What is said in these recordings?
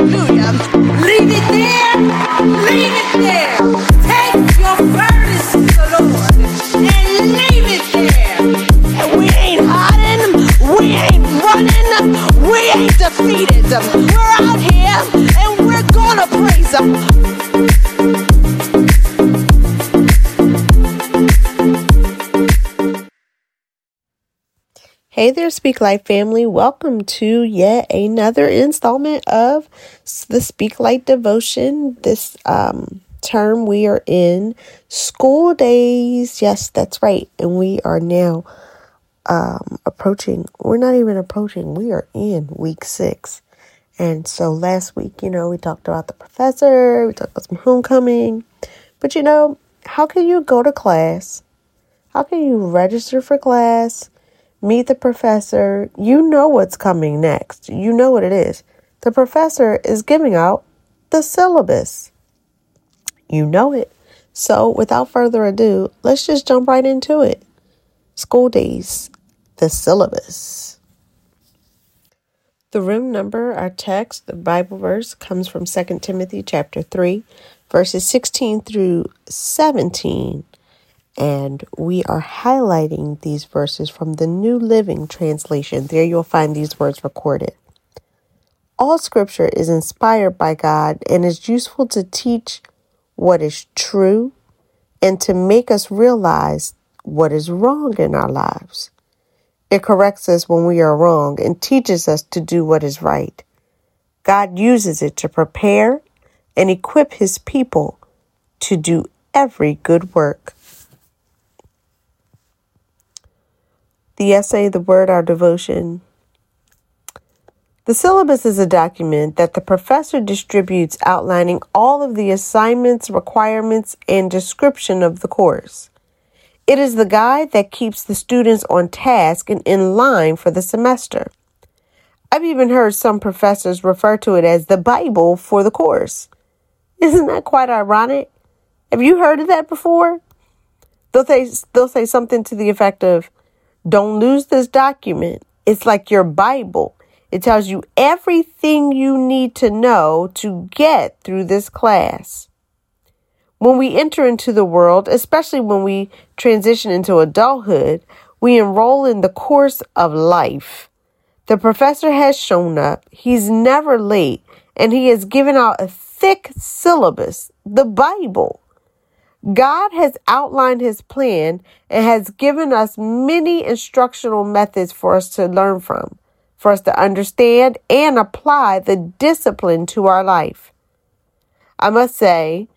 Leave it there. Leave it there. Take your burdens to the Lord and leave it there. We ain't hiding. We ain't running. We ain't defeated. We're out here and we're gonna praise Him. Hey there, Speak Life family. Welcome to yet another installment of the Speak Light devotion. This um, term we are in School Daze. Yes, that's right. And we are now um, approaching, we're not even approaching, we are in week six. And so last week, you know, we talked about the professor, we talked about some homecoming. But you know, how can you go to class? How can you register for class? Meet the professor. You know what's coming next. You know what it is. The professor is giving out the syllabus. You know it. So, without further ado, let's just jump right into it. School Daze, the syllabus. The room number, our text, the Bible verse comes from 2 Timothy chapter 3, verses 16 through 17 and we are highlighting these verses from the New Living Translation. There you'll find these words recorded. All scripture is inspired by God and is useful to teach what is true and to make us realize what is wrong in our lives. It corrects us when we are wrong and teaches us to do what is right. God uses it to prepare and equip his people to do every good work. The essay, the word, our devotion. The syllabus is a document that the professor distributes outlining all of the assignments, requirements, and description of the course. It is the guide that keeps the students on task and in line for the semester. I've even heard some professors refer to it as the Bible for the course. Isn't that quite ironic? Have you heard of that before? They'll say, they'll say something to the effect of, don't lose this document. It's like your Bible. It tells you everything you need to know to get through this class. When we enter into the world, especially when we transition into adulthood, we enroll in the course of life. The professor has shown up. He's never late and he has given out a thick syllabus, the Bible. God has outlined his plan and has given us many instructional methods for us to learn from, for us to understand and apply the discipline to our life. I must say,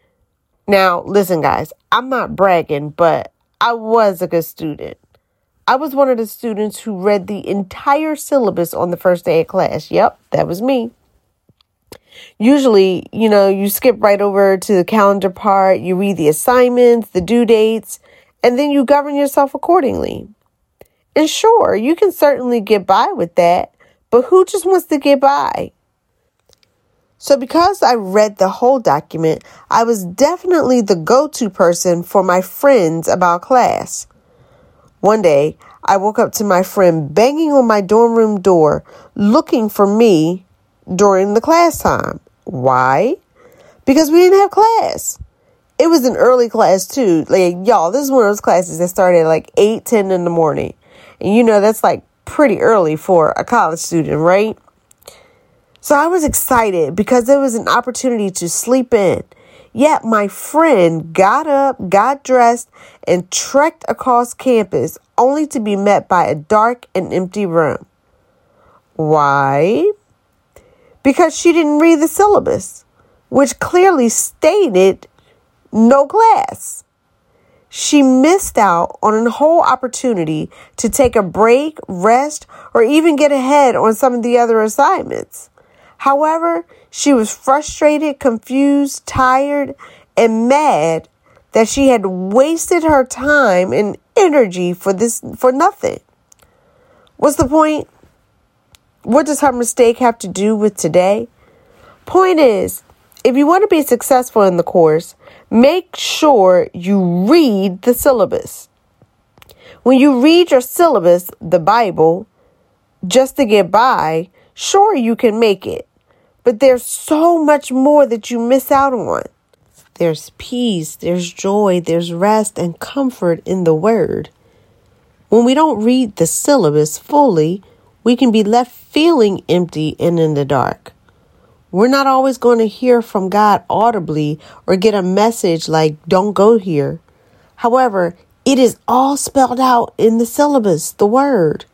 now listen, guys, I'm not bragging, but I was a good student. I was one of the students who read the entire syllabus on the first day of class. Yep, that was me. Usually, you know, you skip right over to the calendar part, you read the assignments, the due dates, and then you govern yourself accordingly. And sure, you can certainly get by with that, but who just wants to get by? So, because I read the whole document, I was definitely the go to person for my friends about class. One day, I woke up to my friend banging on my dorm room door looking for me during the class time. Why? Because we didn't have class. It was an early class too. Like y'all, this is one of those classes that started like 8, 10 in the morning. And you know that's like pretty early for a college student, right? So I was excited because it was an opportunity to sleep in. Yet my friend got up, got dressed, and trekked across campus only to be met by a dark and empty room. Why? Because she didn't read the syllabus, which clearly stated no class. She missed out on a whole opportunity to take a break, rest, or even get ahead on some of the other assignments. However, she was frustrated, confused, tired, and mad that she had wasted her time and energy for this for nothing. What's the point? What does her mistake have to do with today? Point is, if you want to be successful in the course, make sure you read the syllabus. When you read your syllabus, the Bible, just to get by, sure you can make it. But there's so much more that you miss out on. There's peace, there's joy, there's rest and comfort in the Word. When we don't read the syllabus fully, we can be left feeling empty and in the dark. We're not always going to hear from God audibly or get a message like, don't go here. However, it is all spelled out in the syllabus, the Word.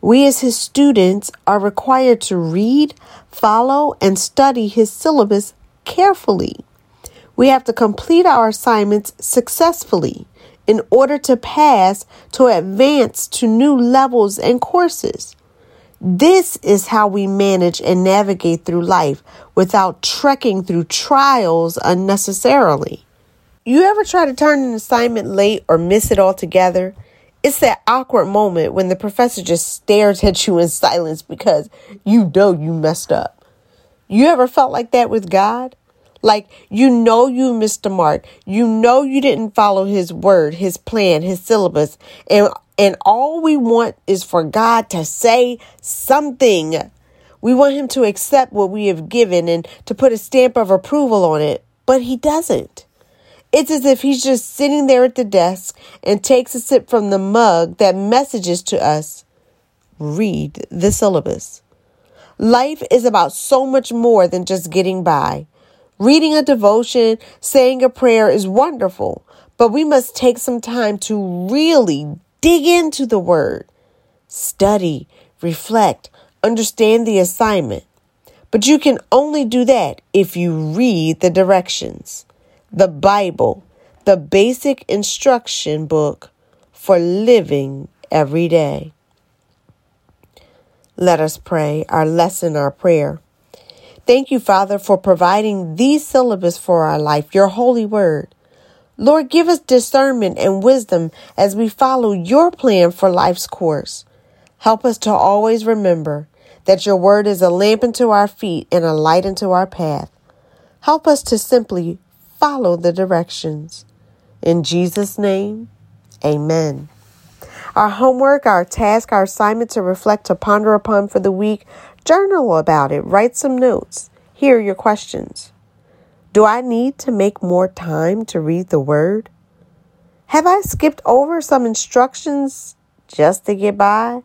We, as His students, are required to read, follow, and study His syllabus carefully. We have to complete our assignments successfully in order to pass to advance to new levels and courses. This is how we manage and navigate through life without trekking through trials unnecessarily. You ever try to turn an assignment late or miss it altogether? It's that awkward moment when the professor just stares at you in silence because you know you messed up. You ever felt like that with God? Like, you know you missed the mark. You know you didn't follow his word, his plan, his syllabus. And, and all we want is for God to say something. We want him to accept what we have given and to put a stamp of approval on it, but he doesn't. It's as if he's just sitting there at the desk and takes a sip from the mug that messages to us read the syllabus. Life is about so much more than just getting by. Reading a devotion, saying a prayer is wonderful, but we must take some time to really dig into the word, study, reflect, understand the assignment. But you can only do that if you read the directions, the Bible, the basic instruction book for living every day. Let us pray our lesson, our prayer. Thank you, Father, for providing these syllabus for our life, your holy word. Lord, give us discernment and wisdom as we follow your plan for life's course. Help us to always remember that your word is a lamp unto our feet and a light unto our path. Help us to simply follow the directions. In Jesus' name, amen. Our homework, our task, our assignment to reflect, to ponder upon for the week Journal about it, write some notes. Here are your questions. Do I need to make more time to read the Word? Have I skipped over some instructions just to get by?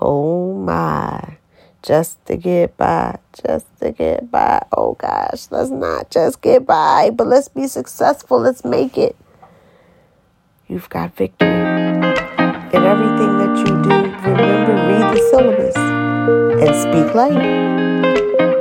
Oh my, just to get by, just to get by. Oh gosh, let's not just get by, but let's be successful. Let's make it. You've got victory. In everything that you do, remember, read the syllabus and speak light.